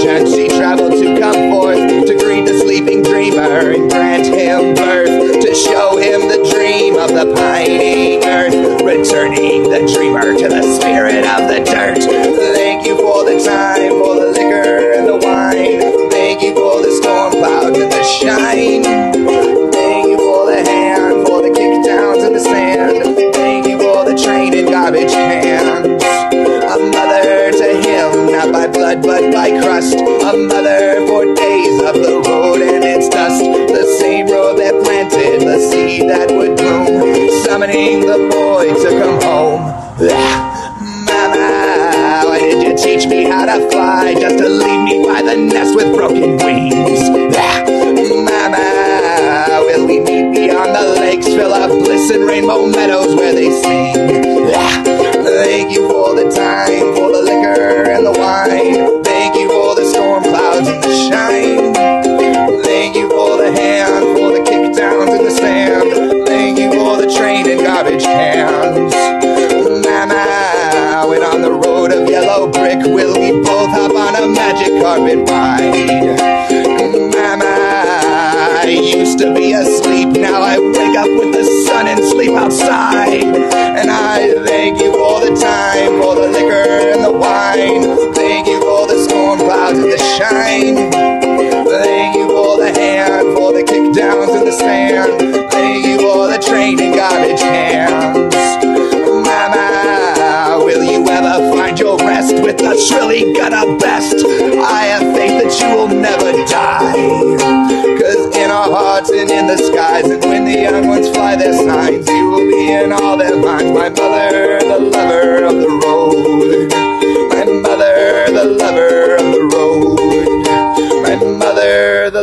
she traveled to A mother for days of the road and its dust. The same road that planted the seed that would bloom, summoning the boy to come home. Mama, why did you teach me how to fly just to leave me by the nest with broken wings? Mama, will we meet beyond the lakes, fill up bliss and rainbow meadows where they sing? Thank you for the time, brick, will we both hop on a magic carpet ride? Mama, I used to be asleep, now I wake up with the sun and sleep outside. And I thank you for the time, for the liquor and the wine. Thank you for the storm clouds and the shine. With the shrilly gutter best? I have faith that you will never die. Cause in our hearts and in the skies, and when the young ones fly their signs, you will be in all their minds. My mother, the lover of the road. My mother, the lover of the road. My mother, the